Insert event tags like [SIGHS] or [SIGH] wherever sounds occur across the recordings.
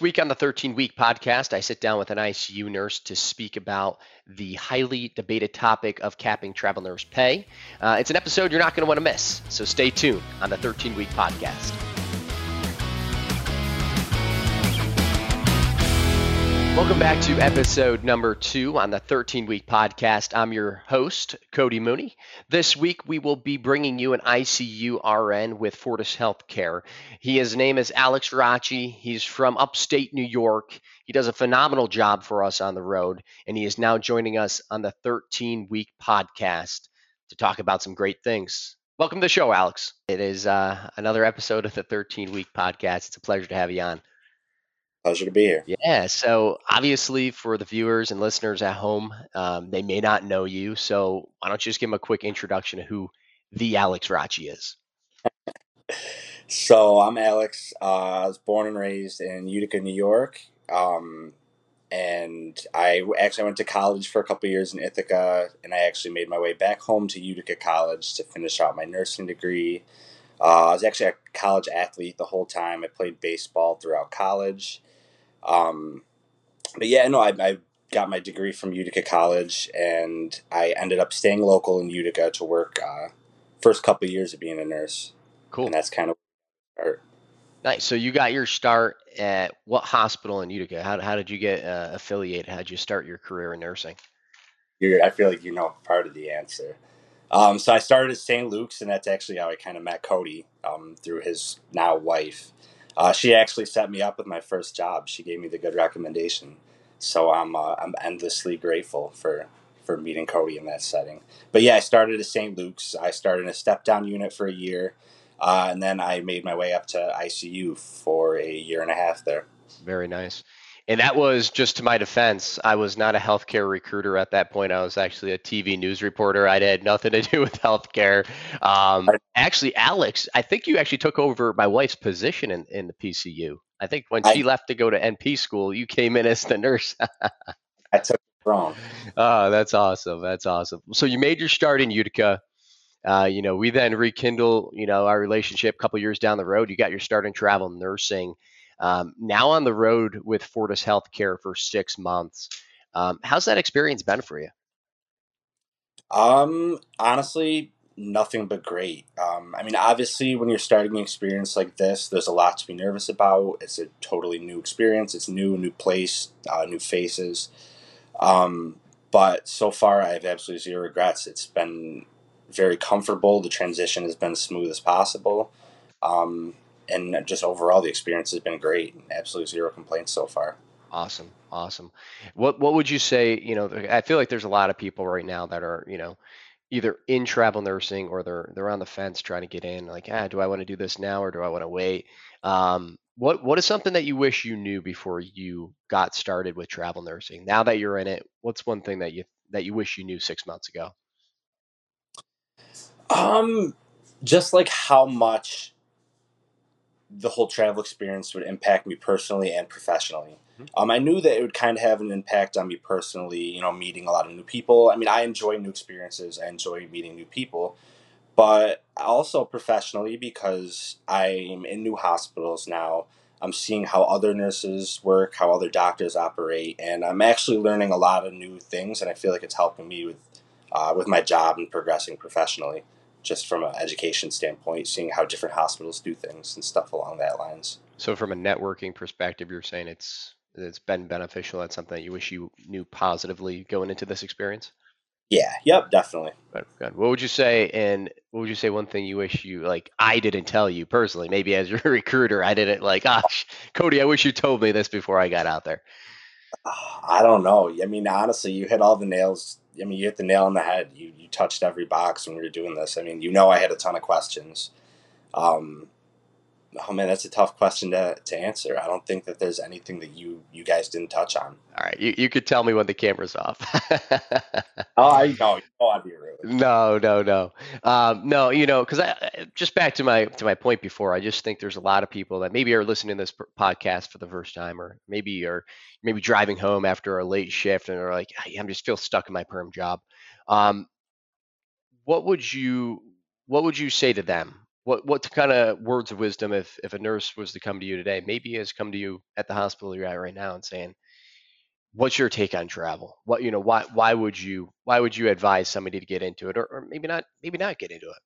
Week on the 13 week podcast, I sit down with an ICU nurse to speak about the highly debated topic of capping travel nurse pay. Uh, it's an episode you're not going to want to miss, so stay tuned on the 13 week podcast. Welcome back to episode number two on the 13 week podcast. I'm your host, Cody Mooney. This week, we will be bringing you an ICU RN with Fortis Healthcare. He, his name is Alex Rachi. He's from upstate New York. He does a phenomenal job for us on the road, and he is now joining us on the 13 week podcast to talk about some great things. Welcome to the show, Alex. It is uh, another episode of the 13 week podcast. It's a pleasure to have you on. Pleasure to be here. Yeah. So obviously, for the viewers and listeners at home, um, they may not know you. So why don't you just give them a quick introduction of who the Alex Rachi is? [LAUGHS] so I'm Alex. Uh, I was born and raised in Utica, New York. Um, and I actually went to college for a couple years in Ithaca, and I actually made my way back home to Utica College to finish out my nursing degree. Uh, I was actually a college athlete the whole time. I played baseball throughout college. Um, but yeah, no, I, I got my degree from Utica College, and I ended up staying local in Utica to work. Uh, first couple of years of being a nurse. Cool. And that's kind of start. Nice. So you got your start at what hospital in Utica? How, how did you get uh, affiliated? How did you start your career in nursing? You're, I feel like you know part of the answer. Um, so I started at St. Luke's, and that's actually how I kind of met Cody um, through his now wife. Uh, she actually set me up with my first job. She gave me the good recommendation, so I'm uh, I'm endlessly grateful for for meeting Cody in that setting. But yeah, I started at St. Luke's. I started in a step down unit for a year, uh, and then I made my way up to ICU for a year and a half there. Very nice. And that was just to my defense. I was not a healthcare recruiter at that point. I was actually a TV news reporter. I had nothing to [LAUGHS] do with healthcare. Um, actually, Alex, I think you actually took over my wife's position in, in the PCU. I think when she left to go to NP school, you came in as the nurse. [LAUGHS] I took it wrong. Oh, that's awesome. That's awesome. So you made your start in Utica. Uh, you know, we then rekindle, you know, our relationship a couple years down the road. You got your start in travel nursing. Um, now on the road with Fortis Healthcare for six months. Um, how's that experience been for you? Um, honestly, nothing but great. Um, I mean, obviously, when you're starting an experience like this, there's a lot to be nervous about. It's a totally new experience. It's new, new place, uh, new faces. Um, but so far, I have absolutely zero regrets. It's been very comfortable. The transition has been as smooth as possible. Um, and just overall the experience has been great. Absolutely zero complaints so far. Awesome, awesome. What what would you say? You know, I feel like there's a lot of people right now that are you know either in travel nursing or they're they're on the fence trying to get in. Like, ah, do I want to do this now or do I want to wait? Um, what what is something that you wish you knew before you got started with travel nursing? Now that you're in it, what's one thing that you that you wish you knew six months ago? Um, just like how much the whole travel experience would impact me personally and professionally. Mm-hmm. Um, I knew that it would kind of have an impact on me personally, you know, meeting a lot of new people. I mean, I enjoy new experiences, I enjoy meeting new people, but also professionally because I'm in new hospitals now. I'm seeing how other nurses work, how other doctors operate, and I'm actually learning a lot of new things, and I feel like it's helping me with uh, with my job and progressing professionally just from an education standpoint, seeing how different hospitals do things and stuff along that lines. So, from a networking perspective, you're saying it's it's been beneficial. That's something that you wish you knew positively going into this experience. Yeah. Yep. Definitely. Good, good. What would you say? And what would you say? One thing you wish you like I didn't tell you personally. Maybe as your [LAUGHS] recruiter, I didn't like. Ah, Gosh, Cody, I wish you told me this before I got out there. [SIGHS] I don't know. I mean, honestly, you hit all the nails I mean, you hit the nail on the head. You you touched every box when we were doing this. I mean, you know, I had a ton of questions. Um, oh man, that's a tough question to, to answer. I don't think that there's anything that you you guys didn't touch on. All right, you, you could tell me when the camera's off. [LAUGHS] oh, I know. Oh, I'd be rude. No, no, no, um, no. You know, because I just back to my to my point before. I just think there's a lot of people that maybe are listening to this podcast for the first time, or maybe are maybe driving home after a late shift and are like, I'm just feel stuck in my perm job. Um, what would you what would you say to them what what kind of words of wisdom if if a nurse was to come to you today, maybe has come to you at the hospital you're at right now and saying, "What's your take on travel? What you know, why why would you why would you advise somebody to get into it, or, or maybe not maybe not get into it?"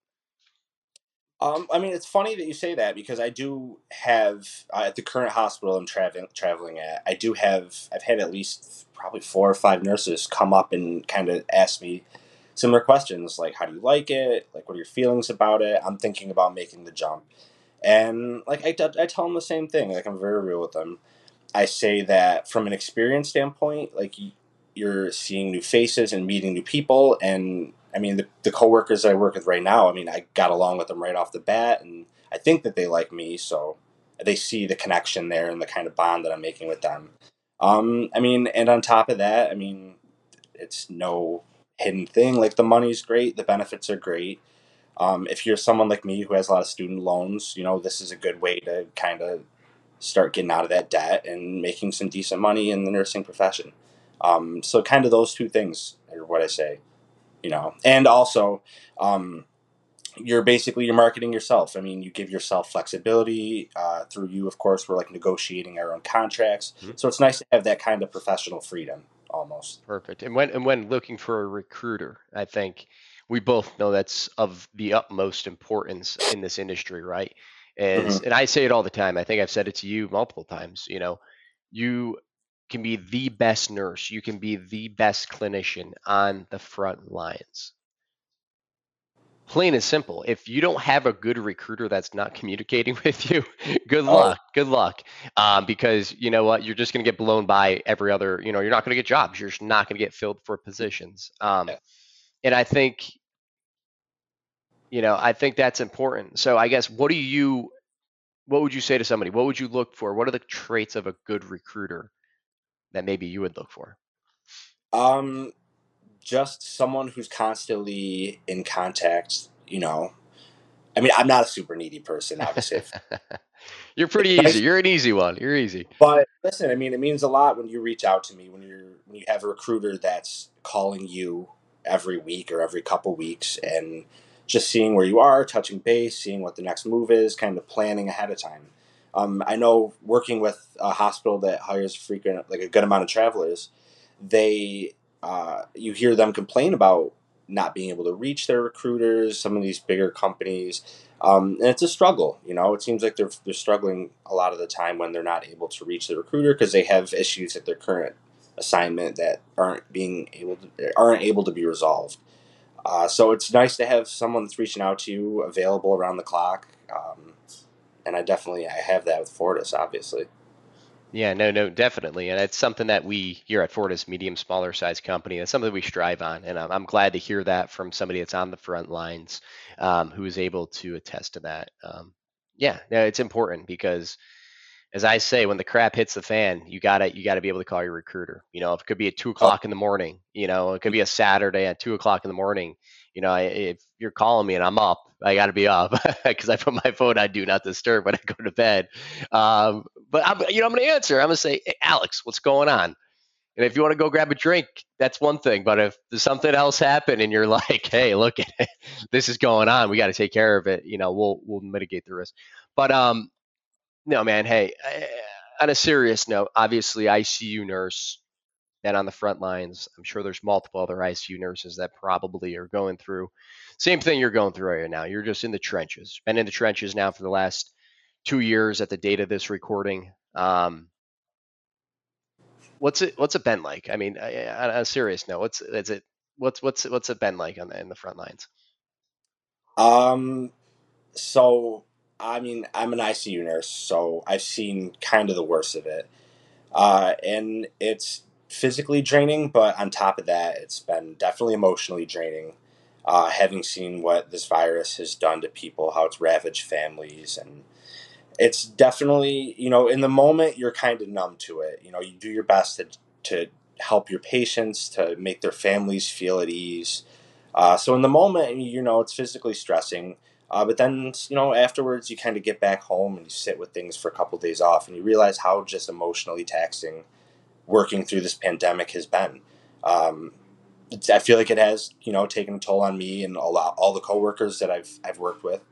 Um, I mean, it's funny that you say that because I do have uh, at the current hospital I'm traveling traveling at. I do have I've had at least probably four or five nurses come up and kind of ask me similar questions like, "How do you like it? Like, what are your feelings about it?" I'm thinking about making the jump, and like I, I tell them the same thing. Like I'm very real with them. I say that from an experience standpoint, like you're seeing new faces and meeting new people, and I mean, the, the coworkers I work with right now, I mean, I got along with them right off the bat, and I think that they like me, so they see the connection there and the kind of bond that I'm making with them. Um, I mean, and on top of that, I mean, it's no hidden thing. Like the money's great, the benefits are great. Um, if you're someone like me who has a lot of student loans, you know, this is a good way to kind of start getting out of that debt and making some decent money in the nursing profession. Um, so, kind of those two things are what I say you know, and also, um, you're basically you're marketing yourself. I mean, you give yourself flexibility uh, through you, of course. We're like negotiating our own contracts, mm-hmm. so it's nice to have that kind of professional freedom, almost. Perfect. And when and when looking for a recruiter, I think we both know that's of the utmost importance in this industry, right? And mm-hmm. and I say it all the time. I think I've said it to you multiple times. You know, you can be the best nurse, you can be the best clinician on the front lines. Plain and simple. If you don't have a good recruiter that's not communicating [LAUGHS] with you, good oh. luck. Good luck. Um, because you know what, you're just going to get blown by every other. You know, you're not going to get jobs. You're just not going to get filled for positions. Um, and I think, you know, I think that's important. So I guess, what do you, what would you say to somebody? What would you look for? What are the traits of a good recruiter? that maybe you would look for? Um, just someone who's constantly in contact. You know, I mean, I'm not a super needy person, obviously. [LAUGHS] you're pretty easy. You're an easy one. You're easy. But listen, I mean, it means a lot when you reach out to me when you're when you have a recruiter that's calling you every week or every couple weeks and just seeing where you are, touching base, seeing what the next move is, kind of planning ahead of time. Um, I know working with a hospital that hires frequent, like a good amount of travelers, they uh, you hear them complain about not being able to reach their recruiters. Some of these bigger companies, um, and it's a struggle. You know, it seems like they're they're struggling a lot of the time when they're not able to reach the recruiter because they have issues at their current assignment that aren't being able to aren't able to be resolved. Uh, so it's nice to have someone that's reaching out to you available around the clock. Um, and I definitely I have that with Fortis, obviously. Yeah, no, no, definitely, and it's something that we here at Fortis, medium, smaller size company, it's something that we strive on, and I'm, I'm, glad to hear that from somebody that's on the front lines, um, who is able to attest to that. Um, yeah, no, it's important because, as I say, when the crap hits the fan, you gotta you gotta be able to call your recruiter. You know, if it could be at two o'clock in the morning, you know, it could be a Saturday at two o'clock in the morning. You know, if you're calling me and I'm up, I got to be up [LAUGHS] because I put my phone on do not disturb when I go to bed. Um, but I'm, you know, I'm going to answer. I'm going to say, hey, Alex, what's going on? And if you want to go grab a drink, that's one thing. But if something else happened and you're [LAUGHS] like, hey, look, at it, [LAUGHS] this is going on, we got to take care of it. You know, we'll we'll mitigate the risk. But um, no, man. Hey, on a serious note, obviously, ICU nurse and on the front lines. I'm sure there's multiple other ICU nurses that probably are going through same thing you're going through right now. You're just in the trenches. Been in the trenches now for the last two years at the date of this recording. Um, what's it What's it been like? I mean, on a serious note, what's is it? What's what's what's it been like on the in the front lines? Um, so I mean, I'm an ICU nurse, so I've seen kind of the worst of it, uh, and it's physically draining, but on top of that, it's been definitely emotionally draining. Uh, having seen what this virus has done to people, how it's ravaged families, and it's definitely you know in the moment you're kind of numb to it. You know, you do your best to to help your patients to make their families feel at ease. Uh, so in the moment, you know, it's physically stressing. Uh, but then, you know, afterwards, you kind of get back home and you sit with things for a couple of days off, and you realize how just emotionally taxing working through this pandemic has been. Um, I feel like it has, you know, taken a toll on me and a lot, all the coworkers that I've I've worked with.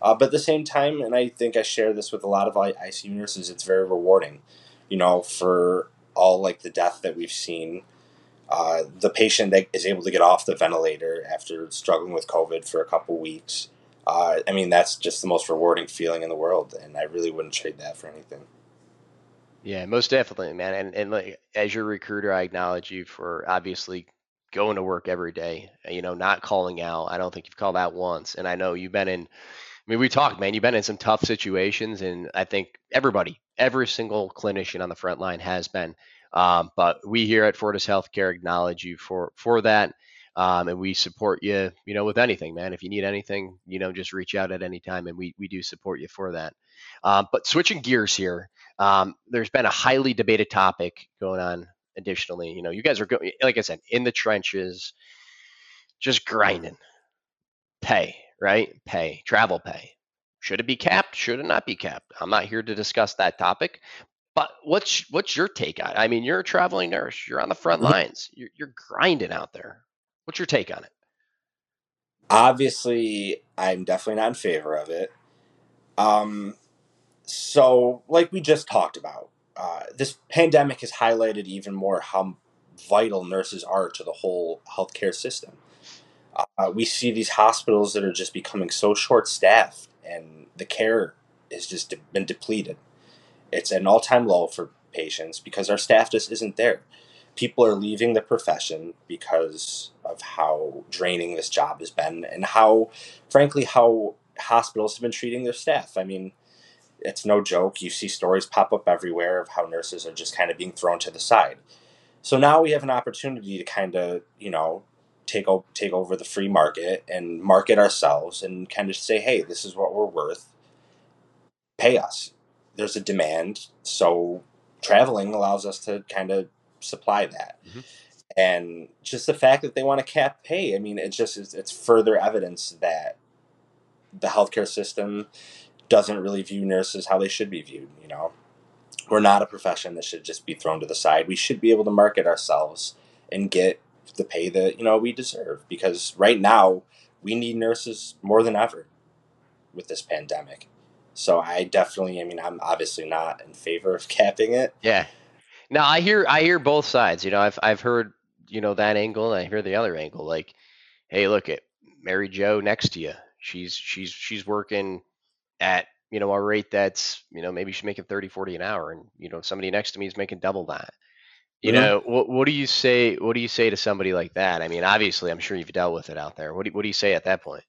Uh, but at the same time, and I think I share this with a lot of ICU nurses, it's very rewarding, you know, for all like the death that we've seen. Uh, the patient that is able to get off the ventilator after struggling with COVID for a couple weeks. Uh, I mean, that's just the most rewarding feeling in the world, and I really wouldn't trade that for anything. Yeah, most definitely, man. And and like as your recruiter, I acknowledge you for obviously going to work every day. You know, not calling out. I don't think you've called out once. And I know you've been in. I mean, we talked, man. You've been in some tough situations, and I think everybody, every single clinician on the front line has been. Um, but we here at Fortis Healthcare acknowledge you for for that. Um, and we support you, you know, with anything, man. If you need anything, you know, just reach out at any time, and we we do support you for that. Um, but switching gears here, um, there's been a highly debated topic going on. Additionally, you know, you guys are going, like I said, in the trenches, just grinding. Pay, right? Pay, travel pay. Should it be capped? Should it not be capped? I'm not here to discuss that topic. But what's what's your take on it? I mean, you're a traveling nurse. You're on the front mm-hmm. lines. You're, you're grinding out there. What's your take on it? Obviously, I'm definitely not in favor of it. Um, so, like we just talked about, uh, this pandemic has highlighted even more how vital nurses are to the whole healthcare system. Uh, we see these hospitals that are just becoming so short staffed, and the care has just been depleted. It's an all time low for patients because our staff just isn't there. People are leaving the profession because of how draining this job has been, and how, frankly, how hospitals have been treating their staff. I mean, it's no joke. You see stories pop up everywhere of how nurses are just kind of being thrown to the side. So now we have an opportunity to kind of, you know, take o- take over the free market and market ourselves and kind of say, hey, this is what we're worth. Pay us. There's a demand, so traveling allows us to kind of supply that. Mm-hmm. And just the fact that they want to cap pay, I mean, it's just it's further evidence that the healthcare system doesn't really view nurses how they should be viewed. You know, we're not a profession that should just be thrown to the side. We should be able to market ourselves and get the pay that you know we deserve because right now we need nurses more than ever with this pandemic. So I definitely, I mean, I'm obviously not in favor of capping it. Yeah. Now I hear I hear both sides. You know, I've I've heard you know that angle, and I hear the other angle. Like, hey, look at Mary Joe next to you. She's she's she's working at you know a rate that's you know maybe she's making 30 40 an hour and you know somebody next to me is making double that you mm-hmm. know what, what do you say what do you say to somebody like that i mean obviously i'm sure you've dealt with it out there what do, what do you say at that point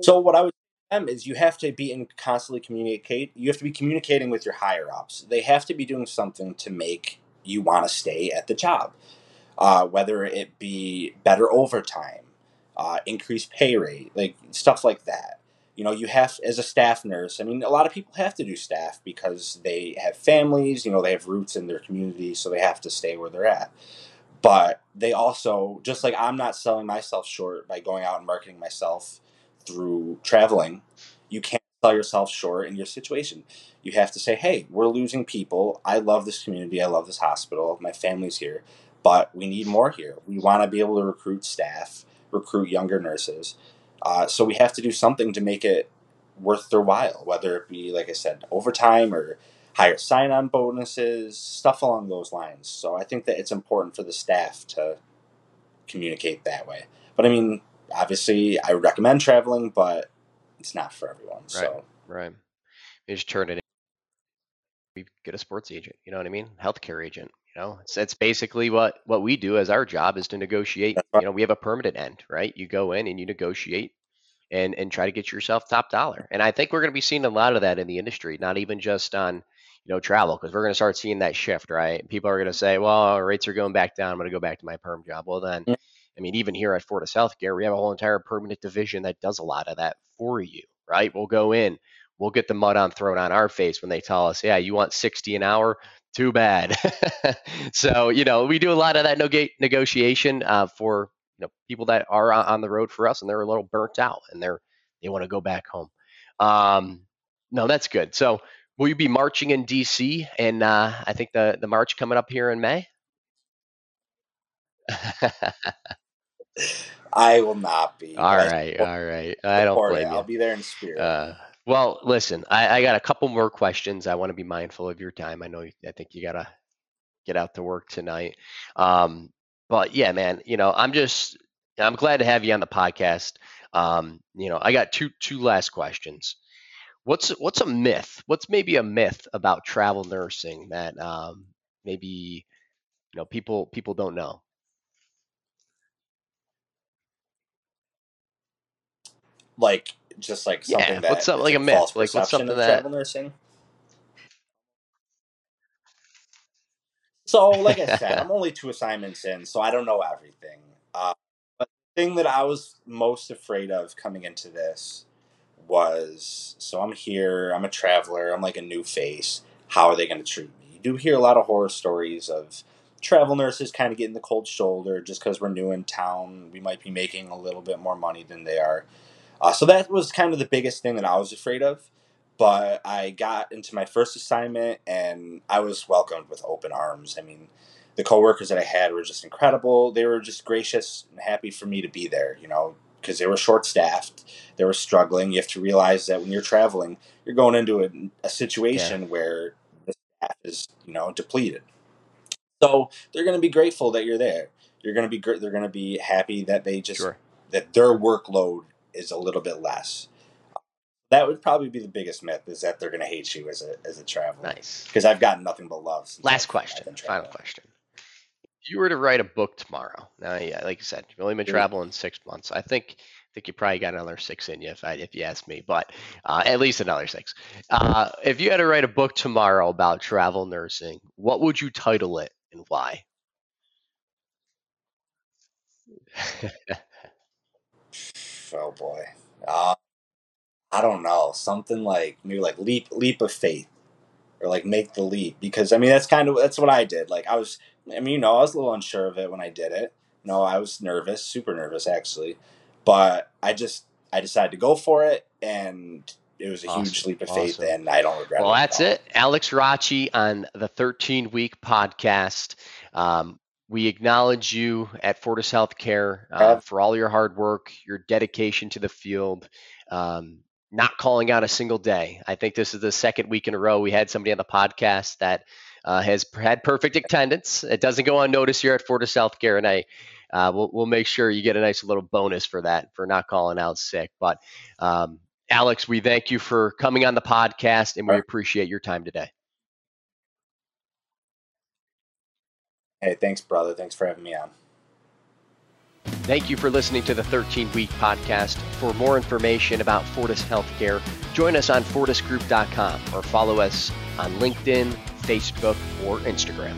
so what i would them is you have to be in constantly communicate you have to be communicating with your higher ups. They have to be doing something to make you want to stay at the job uh, whether it be better overtime uh, increased pay rate like stuff like that. You know you have as a staff nurse i mean a lot of people have to do staff because they have families you know they have roots in their community so they have to stay where they're at. But they also just like i'm not selling myself short by going out and marketing myself through traveling you can't sell yourself short in your situation. You have to say hey we're losing people. I love this community. I love this hospital. My family's here but we need more here. We want to be able to recruit staff recruit younger nurses. Uh, so we have to do something to make it worth their while, whether it be, like I said, overtime or higher sign on bonuses, stuff along those lines. So I think that it's important for the staff to communicate that way. But I mean, obviously, I would recommend traveling, but it's not for everyone. Right, so, right. You just turn it in. We get a sports agent, you know what I mean? Healthcare agent. You know, it's, it's basically what what we do as our job is to negotiate. You know, we have a permanent end, right? You go in and you negotiate and and try to get yourself top dollar. And I think we're going to be seeing a lot of that in the industry, not even just on you know travel, because we're going to start seeing that shift, right? People are going to say, well, rates are going back down. I'm going to go back to my perm job. Well, then. I mean, even here at Fortis Healthcare, we have a whole entire permanent division that does a lot of that for you, right? We'll go in, we'll get the mud on thrown on our face when they tell us, yeah, you want 60 an hour too bad. [LAUGHS] so, you know, we do a lot of that negotiation uh, for you know people that are on the road for us and they're a little burnt out and they're they want to go back home. Um, no, that's good. So, will you be marching in DC? And uh, I think the the march coming up here in May. [LAUGHS] I will not be. All right, all right. I don't blame you. I'll be there in spirit. Uh, well, listen, I, I, got a couple more questions. I want to be mindful of your time. I know. I think you gotta get out to work tonight. Um, but yeah, man, you know, I'm just I'm glad to have you on the podcast. Um, you know, I got two two last questions. What's what's a myth? What's maybe a myth about travel nursing that um, maybe you know people people don't know? Like just like something yeah, that what's up, like a myth? Like what's something that travel nursing? So, like I said, I'm [LAUGHS] only two assignments in, so I don't know everything. Uh, but the thing that I was most afraid of coming into this was so I'm here, I'm a traveler, I'm like a new face. How are they going to treat me? You do hear a lot of horror stories of travel nurses kind of getting the cold shoulder just because we're new in town. We might be making a little bit more money than they are. Uh, so that was kind of the biggest thing that I was afraid of but I got into my first assignment and I was welcomed with open arms. I mean, the coworkers that I had were just incredible. They were just gracious and happy for me to be there, you know, because they were short staffed. They were struggling. You have to realize that when you're traveling, you're going into a, a situation yeah. where the staff is, you know, depleted. So they're going to be grateful that you're there. You're going to be they're going to be happy that they just sure. that their workload is a little bit less that would probably be the biggest myth is that they're going to hate you as a as a traveler. Nice. Because I've gotten nothing but love. Last question. Final question. If you were to write a book tomorrow, now, yeah, like you said, you've only been traveling six months. I think I think you probably got another six in you if I, if you ask me, but uh, at least another six. Uh, if you had to write a book tomorrow about travel nursing, what would you title it and why? [LAUGHS] oh boy. Uh, I don't know, something like maybe like leap leap of faith or like make the leap because I mean that's kind of that's what I did. Like I was I mean, you know, I was a little unsure of it when I did it. You know, I was nervous, super nervous actually. But I just I decided to go for it and it was a awesome. huge leap of faith awesome. and I don't regret well, it. Well, that's it. Alex Racci on the 13 week podcast. Um, we acknowledge you at Fortis Healthcare uh, for all your hard work, your dedication to the field. Um, not calling out a single day. I think this is the second week in a row we had somebody on the podcast that uh, has had perfect attendance. It doesn't go unnoticed here at Fortis Healthcare, and I uh, we'll, we'll make sure you get a nice little bonus for that for not calling out sick. But um, Alex, we thank you for coming on the podcast, and we appreciate your time today. Hey, thanks, brother. Thanks for having me on. Thank you for listening to the 13 week podcast. For more information about Fortis Healthcare, join us on fortisgroup.com or follow us on LinkedIn, Facebook, or Instagram.